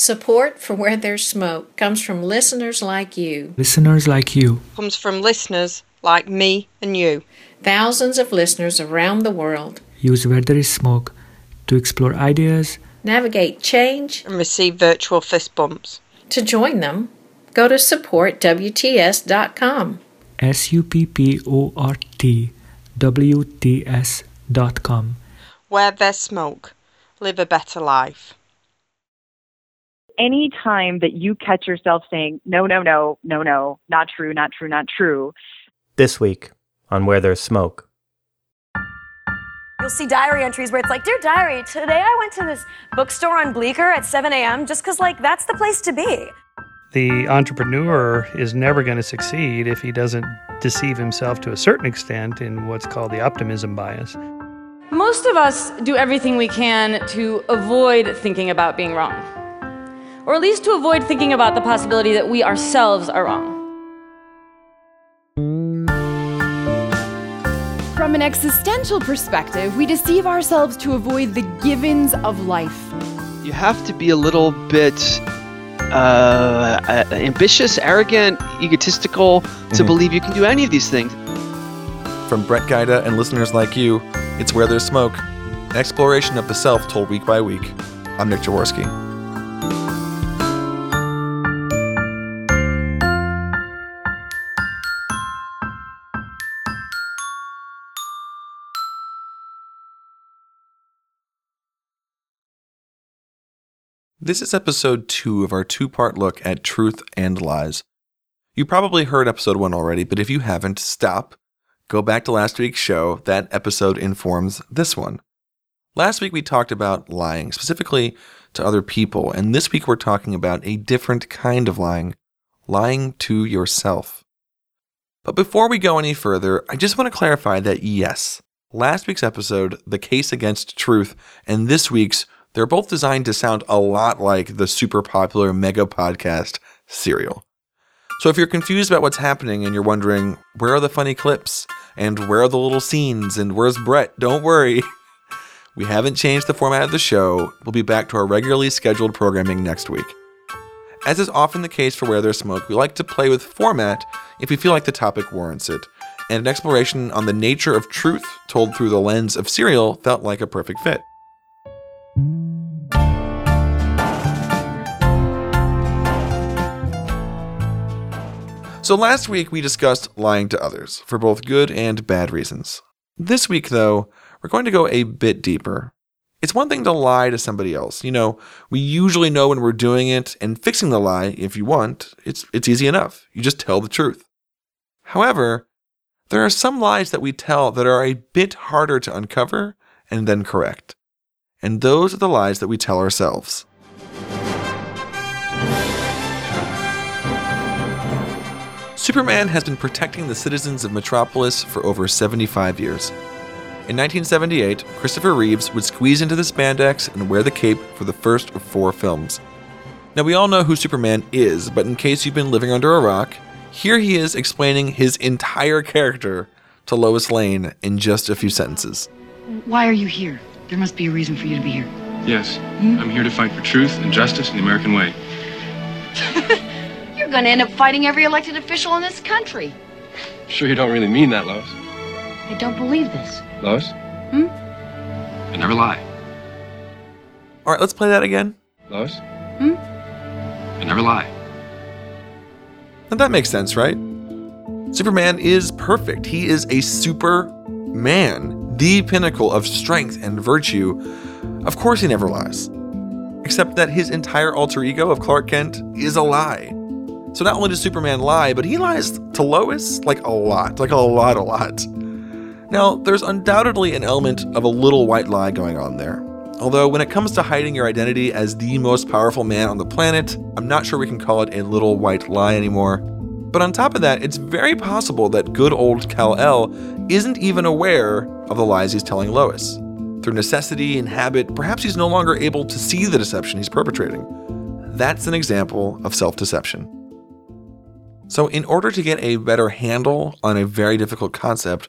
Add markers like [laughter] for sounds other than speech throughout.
Support for Where There's Smoke comes from listeners like you. Listeners like you. Comes from listeners like me and you. Thousands of listeners around the world. Use Where There Is Smoke to explore ideas, navigate change, and receive virtual fist bumps. To join them, go to supportwts.com. S U P P O R T W T S dot com. Where there's smoke, live a better life. Any time that you catch yourself saying, no, no, no, no, no, not true, not true, not true. This week on Where There's Smoke. You'll see diary entries where it's like, Dear Diary, today I went to this bookstore on Bleecker at 7 a.m. just because, like, that's the place to be. The entrepreneur is never going to succeed if he doesn't deceive himself to a certain extent in what's called the optimism bias. Most of us do everything we can to avoid thinking about being wrong, or at least to avoid thinking about the possibility that we ourselves are wrong. From an existential perspective, we deceive ourselves to avoid the givens of life. You have to be a little bit uh, ambitious, arrogant, egotistical mm-hmm. to believe you can do any of these things. From Brett Gaida and listeners like you, it's Where There's Smoke, an exploration of the self told week by week. I'm Nick Jaworski. This is episode two of our two part look at truth and lies. You probably heard episode one already, but if you haven't, stop. Go back to last week's show. That episode informs this one. Last week we talked about lying, specifically to other people, and this week we're talking about a different kind of lying lying to yourself. But before we go any further, I just want to clarify that yes, last week's episode, The Case Against Truth, and this week's they're both designed to sound a lot like the super popular mega podcast Serial. So if you're confused about what's happening and you're wondering, where are the funny clips? And where are the little scenes? And where's Brett? Don't worry. [laughs] We haven't changed the format of the show. We'll be back to our regularly scheduled programming next week. As is often the case for Where There's Smoke, we like to play with format if we feel like the topic warrants it. And an exploration on the nature of truth told through the lens of Serial felt like a perfect fit. So last week we discussed lying to others for both good and bad reasons. This week, though, we're going to go a bit deeper. It's one thing to lie to somebody else. You know, we usually know when we're doing it, and fixing the lie, if you want, it's, it's easy enough. You just tell the truth. However, there are some lies that we tell that are a bit harder to uncover and then correct. And those are the lies that we tell ourselves. Superman has been protecting the citizens of Metropolis for over 75 years. In 1978, Christopher Reeves would squeeze into the spandex and wear the cape for the first of four films. Now, we all know who Superman is, but in case you've been living under a rock, here he is explaining his entire character to Lois Lane in just a few sentences. Why are you here? There must be a reason for you to be here. Yes, hmm? I'm here to fight for truth and justice in the American way. [laughs] You're going to end up fighting every elected official in this country. Sure you don't really mean that, Lois? I don't believe this. Lois? Hmm? I never lie. All right, let's play that again. Lois? Hmm? I never lie. And that makes sense, right? Superman is perfect. He is a super man, the pinnacle of strength and virtue. Of course, he never lies. Except that his entire alter ego of Clark Kent is a lie. So not only does Superman lie, but he lies to Lois like a lot, like a lot, a lot. Now, there's undoubtedly an element of a little white lie going on there. Although, when it comes to hiding your identity as the most powerful man on the planet, I'm not sure we can call it a little white lie anymore. But on top of that, it's very possible that good old Kal-El isn't even aware of the lies he's telling Lois. Through necessity and habit, perhaps he's no longer able to see the deception he's perpetrating. That's an example of self deception. So, in order to get a better handle on a very difficult concept,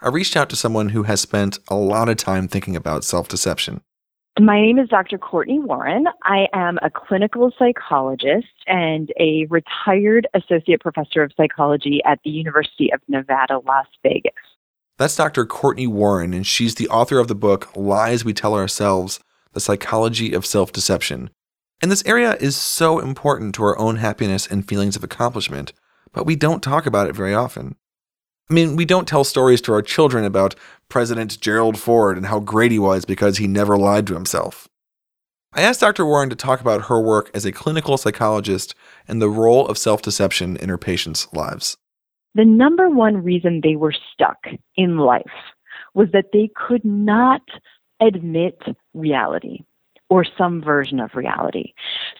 I reached out to someone who has spent a lot of time thinking about self deception. My name is Dr. Cortney Warren. I am a clinical psychologist and a retired associate professor of psychology at the University of Nevada, Las Vegas. That's Dr. Cortney Warren, and she's the author of the book Lies We Tell Ourselves The Psychology of Self Deception. And this area is so important to our own happiness and feelings of accomplishment, but we don't talk about it very often. I mean, we don't tell stories to our children about President Gerald Ford and how great he was because he never lied to himself. I asked Dr. Warren to talk about her work as a clinical psychologist and the role of self deception in her patients' lives. The number one reason they were stuck in life was that they could not admit reality or some version of reality.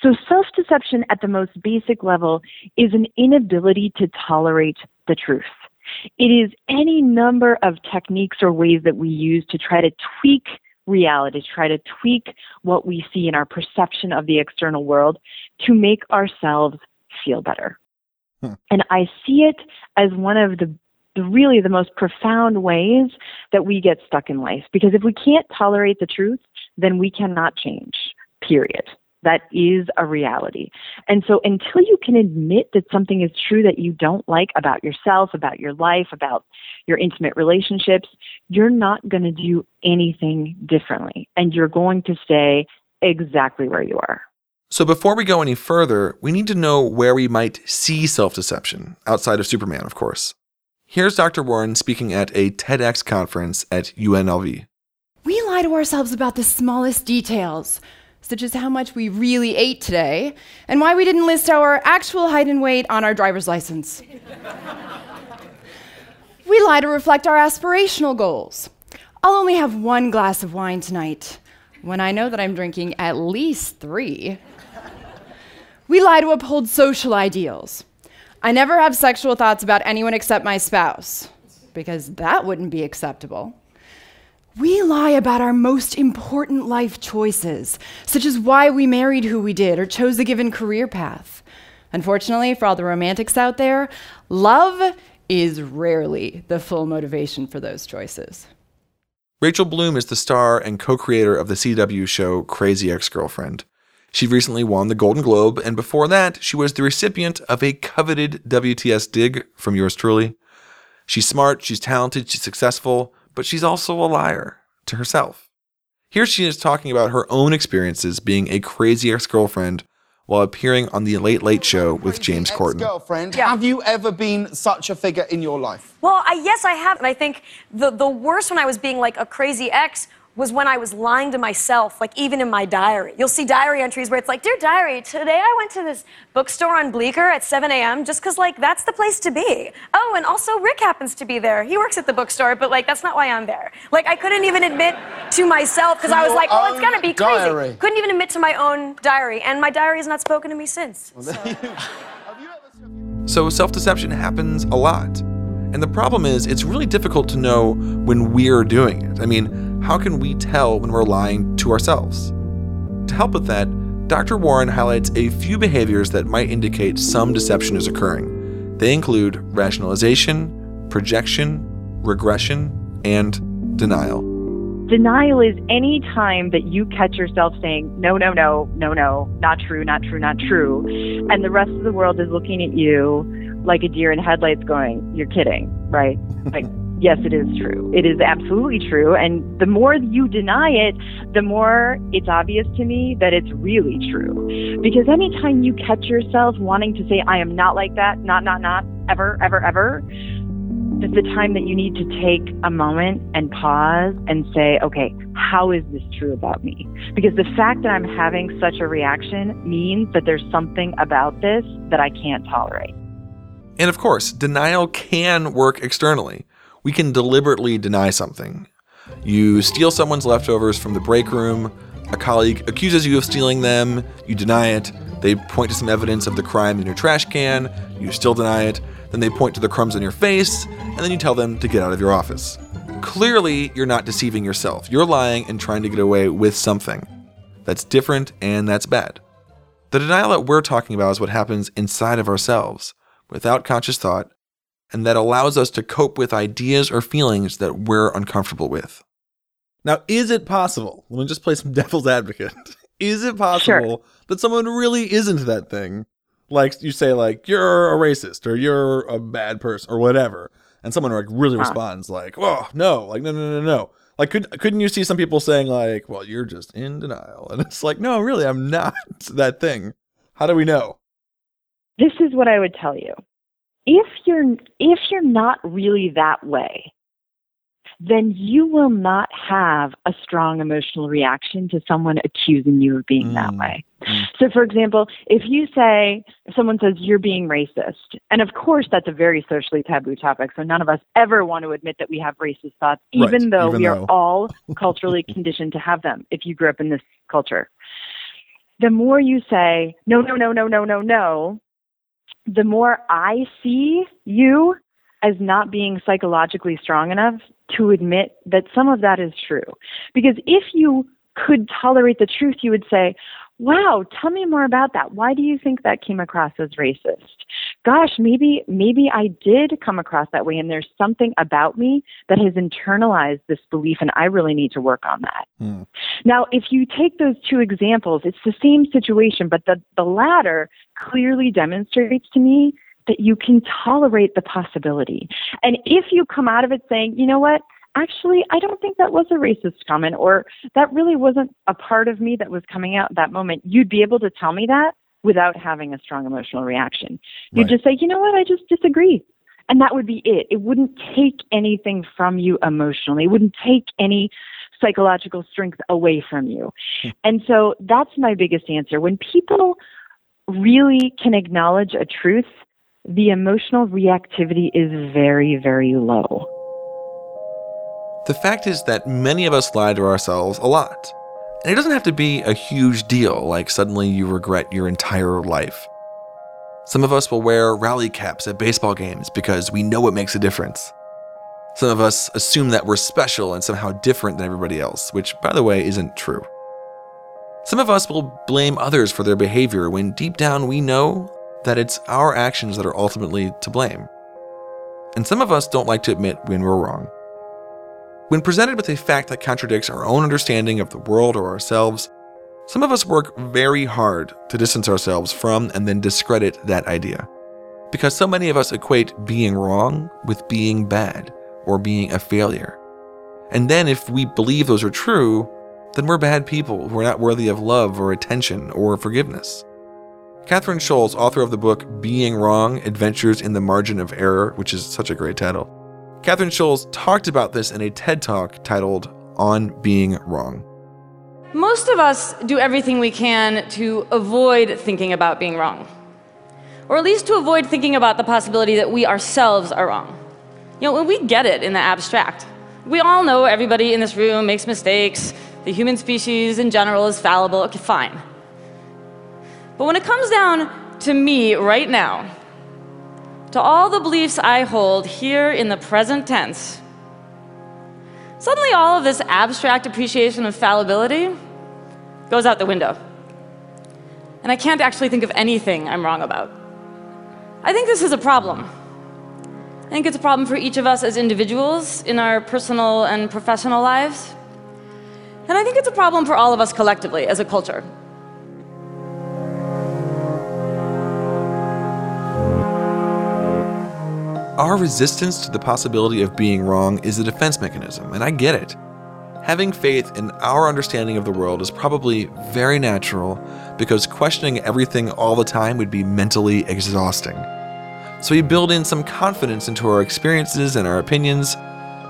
So, self deception at the most basic level is an inability to tolerate the truth. It is any number of techniques or ways that we use to try to tweak reality, to try to tweak what we see in our perception of the external world to make ourselves feel better. Hmm. And I see it as one of the really the most profound ways that we get stuck in life. Because if we can't tolerate the truth, then we cannot change, period. That is a reality. And so until you can admit that something is true that you don't like about yourself, about your life, about your intimate relationships, you're not going to do anything differently. And you're going to stay exactly where you are. So before we go any further, we need to know where we might see self deception, outside of Superman, of course. Here's Dr. Warren speaking at a TEDx conference at UNLV. Lie to ourselves about the smallest details, such as how much we really ate today and why we didn't list our actual height and weight on our driver's license. [laughs] we lie to reflect our aspirational goals. I'll only have one glass of wine tonight, when I know that I'm drinking at least three. We lie to uphold social ideals. I never have sexual thoughts about anyone except my spouse, because that wouldn't be acceptable. We lie about our most important life choices, such as why we married who we did or chose a given career path. Unfortunately, for all the romantics out there, love is rarely the full motivation for those choices. Rachel Bloom is the star and co creator of the CW show Crazy Ex Girlfriend. She recently won the Golden Globe, and before that, she was the recipient of a coveted WTS dig from yours truly. She's smart, she's talented, she's successful, but she's also a liar to herself. Here she is talking about her own experiences being a crazy ex girlfriend while appearing on the Late Late Show with James Corden. Girlfriend, yeah. have you ever been such a figure in your life? Well, I, yes, I have, and I think the the worst when I was being like a crazy ex was when I was lying to myself, like even in my diary. You'll see diary entries where it's like, Dear diary, today I went to this bookstore on Bleecker at 7 a.m. just because, like, that's the place to be. Oh, and also Rick happens to be there. He works at the bookstore, but, like, that's not why I'm there. Like, I couldn't even admit to myself because I was like, Oh, it's gonna be crazy. Diary. Couldn't even admit to my own diary, and my diary has not spoken to me since. So, so self deception happens a lot. And the problem is, it's really difficult to know when we're doing it. I mean, how can we tell when we're lying to ourselves? To help with that, Dr. Warren highlights a few behaviors that might indicate some deception is occurring. They include rationalization, projection, regression, and denial. Denial is any time that you catch yourself saying, no, no, no, no, no, not true, not true, not true. And the rest of the world is looking at you like a deer in headlights going, you're kidding, right? Like, yes, it is true. It is absolutely true. And the more you deny it, the more it's obvious to me that it's really true. Because anytime you catch yourself wanting to say, I am not like that, not, not, not, ever, ever, ever, it's the time that you need to take a moment and pause and say, okay, how is this true about me? Because the fact that I'm having such a reaction means that there's something about this that I can't tolerate. And of course, denial can work externally we can deliberately deny something. You steal someone's leftovers from the break room, a colleague accuses you of stealing them, you deny it, they point to some evidence of the crime in your trash can, you still deny it, then they point to the crumbs on your face, and then you tell them to get out of your office. Clearly, you're not deceiving yourself. You're lying and trying to get away with something. That's different and that's bad. The denial that we're talking about is what happens inside of ourselves, without conscious thought, and that allows us to cope with ideas or feelings that we're uncomfortable with. Now, is it possible? Let me just play some [laughs] devil's advocate. is it possible that someone really isn't that thing? Like you say, like you're a racist or you're a bad person or whatever, and someone like really Huh. responds like, "Oh no, like no, no, no, no." Like, could couldn't you see some people saying like, "Well, you're just in denial," [laughs] and it's like, "No, really, I'm [laughs] not that thing." How do we know? this is what I would tell you. If you're if you're not really that way, then you will not have a strong emotional reaction to someone accusing you of being that mm, way. Mm. So for example, if you say if someone says you're being racist, and of course that's a very socially taboo topic, so none of us ever want to admit that we have racist thoughts, Right, even though even we though. are all [laughs] culturally conditioned to have them if you grew up in this culture. The more you say, no, no, no, no, no, no, no, the more I see you as not being psychologically strong enough to admit that some of that is true. Because if you could tolerate the truth, you would say, Wow, tell me more about that. Why do you think that came across as racist? Gosh, maybe maybe I did come across that way and there's something about me that has internalized this belief and I really need to work on that. Hmm. Now, if you take those two examples, it's the same situation, but the, the latter clearly demonstrates to me that you can tolerate the possibility. And if you come out of it saying, you know what, actually, I don't think that was a racist comment, or that really wasn't a part of me that was coming out at that moment, you'd be able to tell me that without having a strong emotional reaction. You'd Right. just say, you know what, I just disagree. And that would be it. It wouldn't take anything from you emotionally. It wouldn't take any psychological strength away from you. Hmm. And so that's my biggest answer. When people really can acknowledge a truth, the emotional reactivity is very, very low. The fact is that many of us lie to ourselves a lot. And it doesn't have to be a huge deal, like suddenly you regret your entire life. Some of us will wear rally caps at baseball games because we know it makes a difference. Some of us assume that we're special and somehow different than everybody else, which, by the way, isn't true. Some of us will blame others for their behavior when deep down we know that it's our actions that are ultimately to blame. And some of us don't like to admit when we're wrong. When presented with a fact that contradicts our own understanding of the world or ourselves, some of us work very hard to distance ourselves from and then discredit that idea. Because so many of us equate being wrong with being bad or being a failure. And then if we believe those are true, then we're bad people who are not worthy of love or attention or forgiveness. Kathryn Schulz, author of the book Being Wrong Adventures in the Margin of Error, which is such a great title, Kathryn Schulz talked about this in a TED talk titled On Being Wrong. Most of us do everything we can to avoid thinking about being wrong, or at least to avoid thinking about the possibility that we ourselves are wrong. You know, when we get it in the abstract. We all know everybody in this room makes mistakes, the human species in general is fallible. Okay, fine. But when it comes down to me right now, to all the beliefs I hold here in the present tense, suddenly all of this abstract appreciation of fallibility goes out the window. And I can't actually think of anything I'm wrong about. I think this is a problem. I think it's a problem for each of us as individuals in our personal and professional lives. And I think it's a problem for all of us collectively as a culture. Our resistance to the possibility of being wrong is a defense mechanism, and I get it. Having faith in our understanding of the world is probably very natural because questioning everything all the time would be mentally exhausting. So we build in some confidence into our experiences and our opinions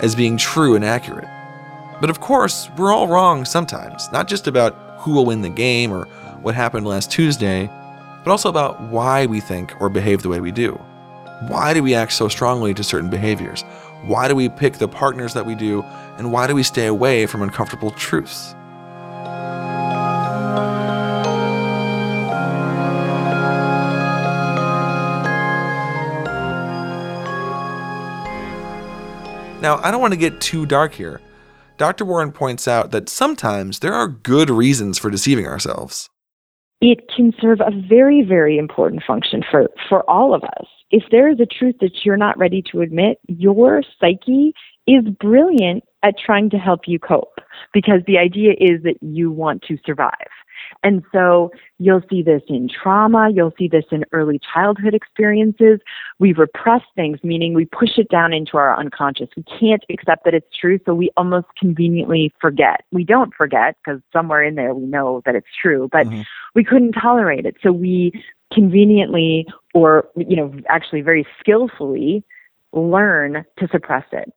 as being true and accurate. But of course, we're all wrong sometimes, not just about who will win the game or what happened last Tuesday, but also about why we think or behave the way we do. Why do we act so strongly to certain behaviors? Why do we pick the partners that we do? And why do we stay away from uncomfortable truths? Now, I don't want to get too dark here. Dr. Warren points out that sometimes there are good reasons for deceiving ourselves. It can serve a very, very important function for, for all of us. If there is a truth that you're not ready to admit, your psyche is brilliant at trying to help you cope because the idea is that you want to survive. And so you'll see this in trauma, you'll see this in early childhood experiences. We repress things, meaning we push it down into our unconscious. We can't accept that it's true, so we almost conveniently forget. We don't forget because somewhere in there we know that it's true, but mm-hmm. we couldn't tolerate it. So we conveniently or you know actually very skillfully learn to suppress it.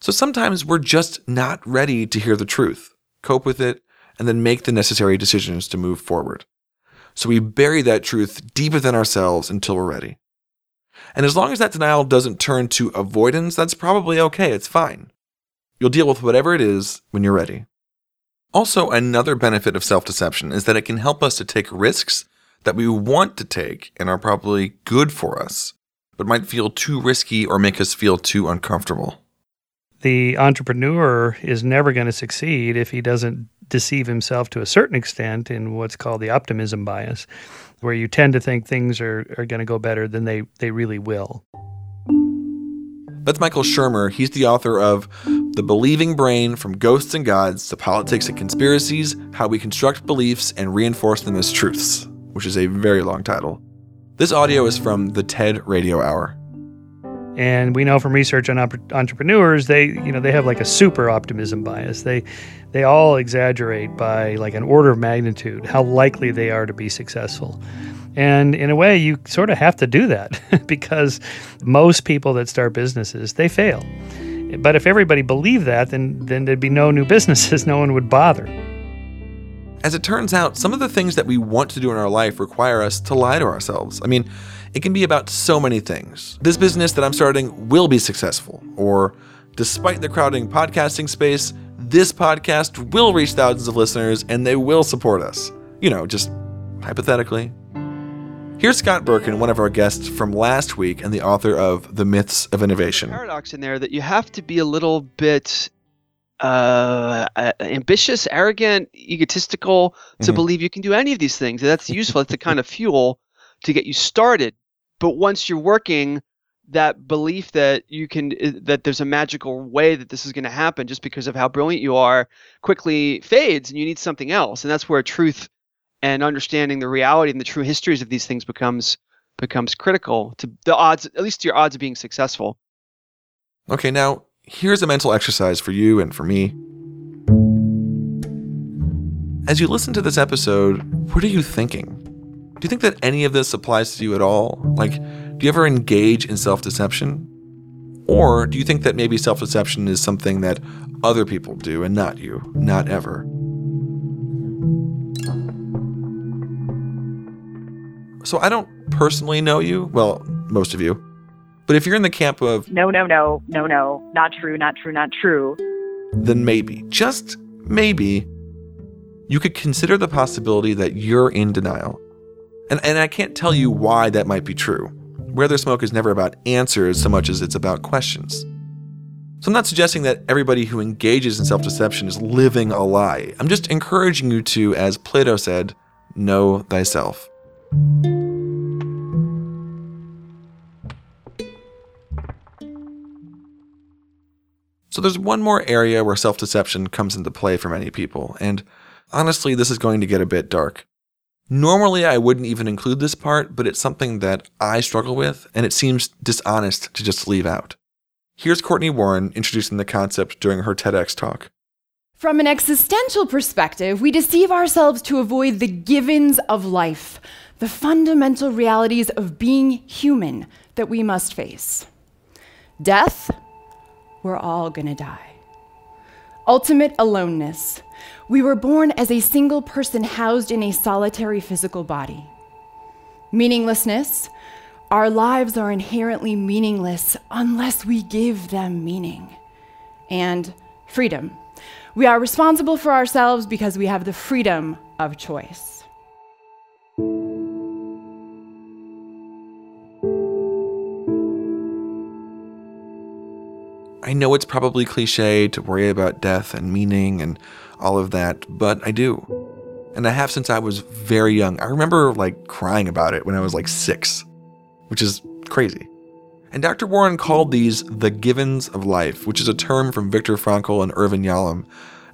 So sometimes we're just not ready to hear the truth, cope with it, and then make the necessary decisions to move forward. So we bury that truth deep within ourselves until we're ready. And as long as that denial doesn't turn to avoidance, that's probably okay. It's fine. You'll deal with whatever it is when you're ready. Also, another benefit of self deception is that it can help us to take risks that we want to take and are probably good for us, but might feel too risky or make us feel too uncomfortable the entrepreneur is never going to succeed if he doesn't deceive himself to a certain extent in what's called the optimism bias, where you tend to think things are, are going to go better than they, they really will. That's Michael Shermer. He's the author of The Believing Brain From Ghosts and Gods to Politics and Conspiracies How We Construct Beliefs and Reinforce Them as Truths, which is a very long title. This audio is from the TED Radio Hour. And we know from research on op- entrepreneurs, they you know they have like a super optimism bias. They they all exaggerate by like an order of magnitude how likely they are to be successful. And in a way, you sort of have to do that [laughs] because most people that start businesses they fail. But if everybody believed that, then then there'd be no new businesses. [laughs] No one would bother. As it turns out, some of the things that we want to do in our life require us to lie to ourselves. I mean, it can be about so many things. This business that I'm starting will be successful, or despite the crowding podcasting space, this podcast will reach thousands of listeners and they will support us. You know, just hypothetically. Here's Scott Berkun, one of our guests from last week and the author of The Myths of Innovation. Paradox in there that you have to be a little bit uh, ambitious, arrogant, egotistical to mm-hmm. believe you can do any of these things. That's useful. It's the kind of fuel to get you started but once you're working that belief that you can that there's a magical way that this is going to happen just because of how brilliant you are quickly fades and you need something else. And that's where truth and understanding the reality and the true histories of these things becomes becomes critical to the odds at least to your odds of being successful. Okay now here's a mental exercise for you and for me. As you listen to this episode what are you thinking do you think that any of this applies to you at all? Like, do you ever engage in self deception? Or do you think that maybe self deception is something that other people do and not you, not ever? So I don't personally know you, well, most of you. But if you're in the camp of no, no, no, no, no, not true, not true, not true, then maybe, just maybe, you could consider the possibility that you're in denial and, and I can't tell you why that might be true. Where There's Smoke is never about answers so much as it's about questions. So I'm not suggesting that everybody who engages in self deception is living a lie. I'm just encouraging you to, as Plato said, know thyself. So there's one more area where self deception comes into play for many people, and honestly, this is going to get a bit dark. Normally, I wouldn't even include this part, but it's something that I struggle with, and it seems dishonest to just leave out. Here's Cortney Warren introducing the concept during her TEDx talk. From an existential perspective, we deceive ourselves to avoid the givens of life, the fundamental realities of being human that we must face. Death, we're all gonna die. Ultimate aloneness, we were born as a single person housed in a solitary physical body. Meaninglessness, our lives are inherently meaningless unless we give them meaning. And freedom. We are responsible for ourselves because we have the freedom of choice. I know it's probably cliche to worry about death and meaning and all of that, but I do. And I have since I was very young. I remember like crying about it when I was like six, which is crazy. And Dr. Warren called these the givens of life, which is a term from Viktor Frankl and Irvin Yalom.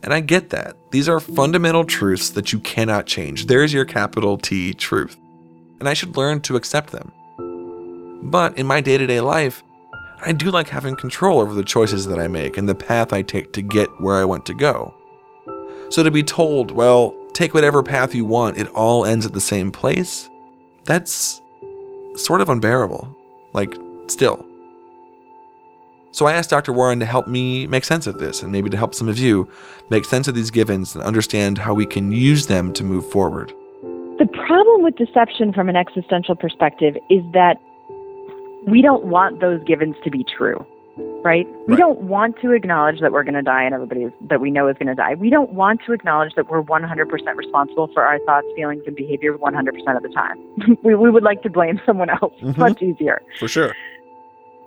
And I get that. These are fundamental truths that you cannot change. There's your capital T truth. And I should learn to accept them. But in my day to day life, I do like having control over the choices that I make and the path I take to get where I want to go. So to be told, well, take whatever path you want, it all ends at the same place, that's sort of unbearable. Like, still. So I asked Dr. Warren to help me make sense of this and maybe to help some of you make sense of these givens and understand how we can use them to move forward. The problem with deception from an existential perspective is that we don't want those givens to be true, right? We don't want to acknowledge that we're going to die and everybody is, that we know is going to die. We don't want to acknowledge that we're 100% responsible for our thoughts, feelings, and behavior 100% of the time. [laughs] we, we would like to blame [laughs] someone else. Mm-hmm. much easier. For sure.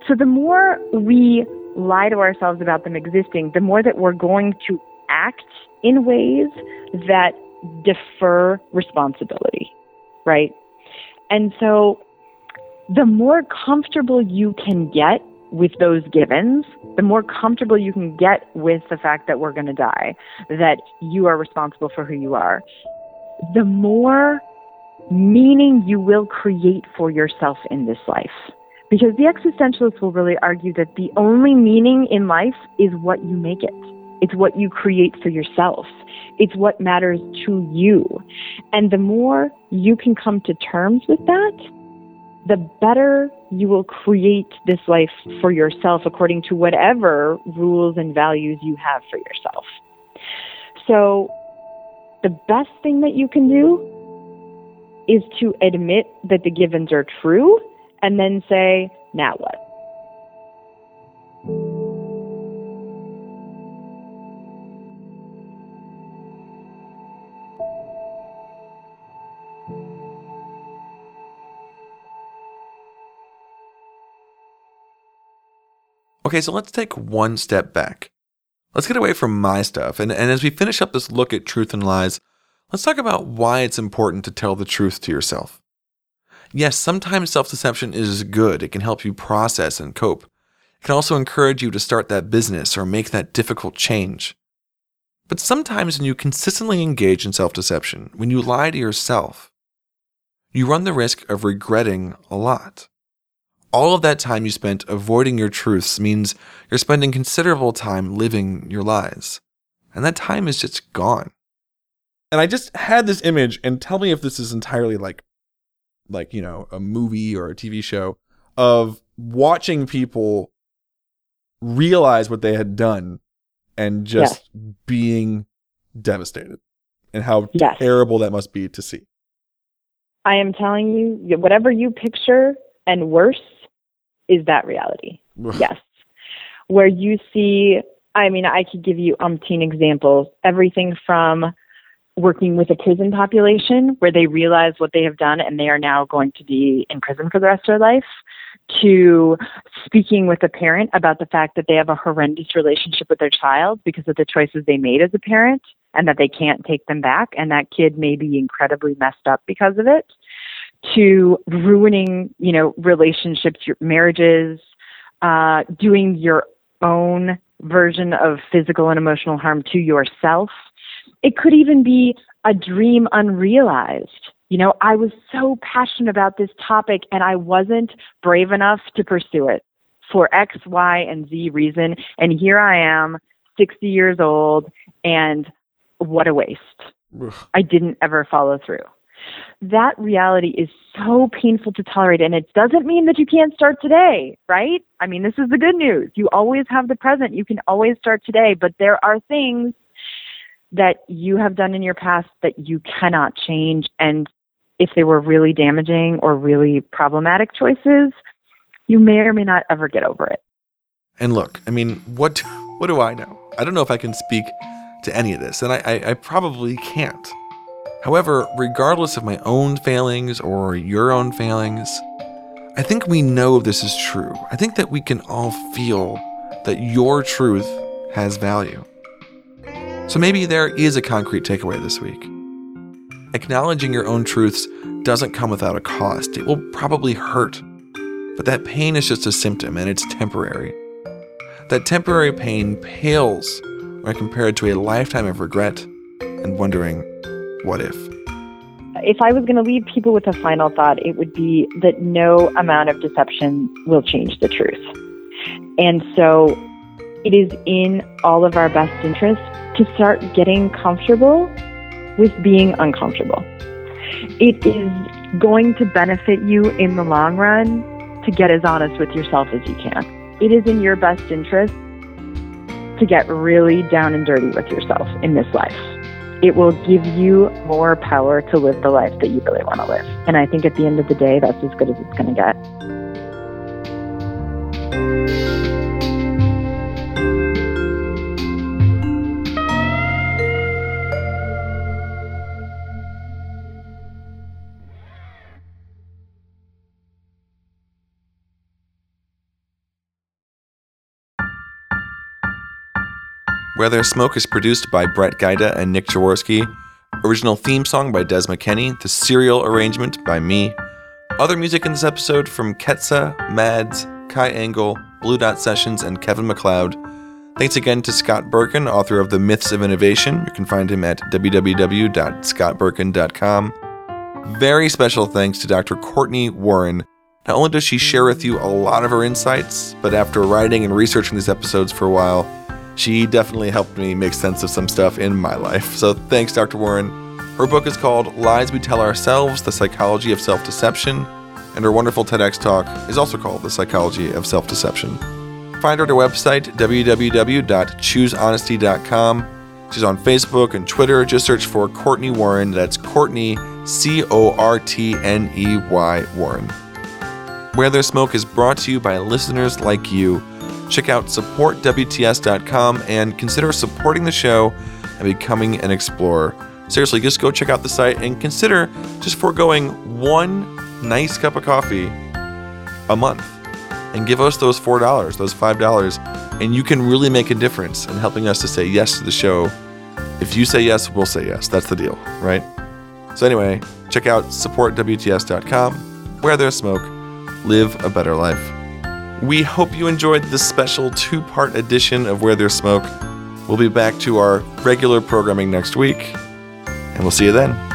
So the more we lie to ourselves about them existing, the more that we're going to act in ways that defer responsibility, right? And so the more comfortable you can get with those givens, the more comfortable you can get with the fact that we're going to die, that you are responsible for who you are, the more meaning you will create for yourself in this life. Because the existentialists will really argue that the only meaning in life is what you make it. It's what you create for yourself. It's what matters to you. And the more you can come to terms with that, the better you will create this life for yourself according to whatever rules and values you have for yourself. So, the best thing that you can do is to admit that the givens are true and then say, now what? Okay, so let's take one step back. Let's get away from my stuff. And, and as we finish up this look at truth and lies, let's talk about why it's important to tell the truth to yourself. Yes, sometimes self deception is good. It can help you process and cope. It can also encourage you to start that business or make that difficult change. But sometimes when you consistently engage in self deception, when you lie to yourself, you run the risk of regretting a lot. All of that time you spent avoiding your truths means you're spending considerable time living your lies. And that time is just gone. And I just had this image, and tell me if this is entirely like, like, you know, a movie or a TV show of watching people realize what they had done and just being devastated and how Yes. terrible that must be to see. I am telling you, whatever you picture and worse is that reality. yes. Where you see, I mean, I could give you umpteen examples. Everything from working with a prison population where they realize what they have done and they are now going to be in prison for the rest of their life, to speaking with a parent about the fact that they have a horrendous relationship with their child because of the choices they made as a parent and that they can't take them back and that kid may be incredibly messed up because of it to ruining you know relationships your marriages uh, doing your own version of physical and emotional harm to yourself. It could even be a dream unrealized. You know i was so passionate about this topic and i wasn't brave enough to pursue it for x y and z reason. And here i am 60 years old and what a waste. I didn't ever follow through. That reality is so painful to tolerate, and it doesn't mean that you can't start today, right? I mean, this is the good news. You always have the present. You can always start today, but there are things that you have done in your past that you cannot change. And if they were really damaging or really problematic choices, you may or may not ever get over it. And look, I mean, what [laughs] what do I know? I don't know if I can speak to any of this, and I, I, I probably can't. However, regardless of my own failings or your own failings, I think we know this is true. I think that we can all feel that your truth has value. So maybe there is a concrete takeaway this week. Acknowledging your own truths doesn't come without a cost. It will probably hurt. But that pain is just a symptom and it's temporary. That temporary pain pales when compared to a lifetime of regret and wondering, what if? If I was going to leave people with a final thought, it would be that no amount of deception will change the truth. And so it is in all of our best interest to start getting comfortable with being uncomfortable. It is going to benefit you in the long run to get as honest with yourself as you can. It is in your best interest to get really down and dirty with yourself in this life. It will give you more power to live the life that you really want to live. And I think at the end of the day, that's as good as it's going to get. Where There's Smoke is produced by Brett Gaida and Nick Jaworski. Original theme song by Des McKenney. The serial arrangement by me. Other music in this episode from Ketsa, Mads, Kai Engel, Blue Dot Sessions, and Kevin MacLeod. Thanks again to Scott Berkun, author of The Myths of Innovation. You can find him at www.scottberkun.com. Very special thanks to Dr. Cortney Warren. Not only does she share with you a lot of her insights, but after writing and researching these episodes for a while, she definitely helped me make sense of some stuff in my life. So thanks, Dr. Warren. Her book is called Lies We Tell Ourselves The Psychology of Self Deception, and her wonderful TEDx talk is also called The Psychology of Self Deception. Find her at her website, www.choosehonesty.com. She's on Facebook and Twitter. Just search for Cortney Warren. That's Cortney, C O R T N E Y Warren. Where There's Smoke is brought to you by listeners like you. Check out supportwts.com and consider supporting the show and becoming an explorer. Seriously, just go check out the site and consider just foregoing one nice cup of coffee a month and give us those $4, those $5, and you can really make a difference in helping us to say yes to the show. If you say yes, we'll say yes. That's the deal, right? So, anyway, check out supportwts.com. Where there's smoke, live a better life. We hope you enjoyed this special two part edition of Where There's Smoke. We'll be back to our regular programming next week, and we'll see you then.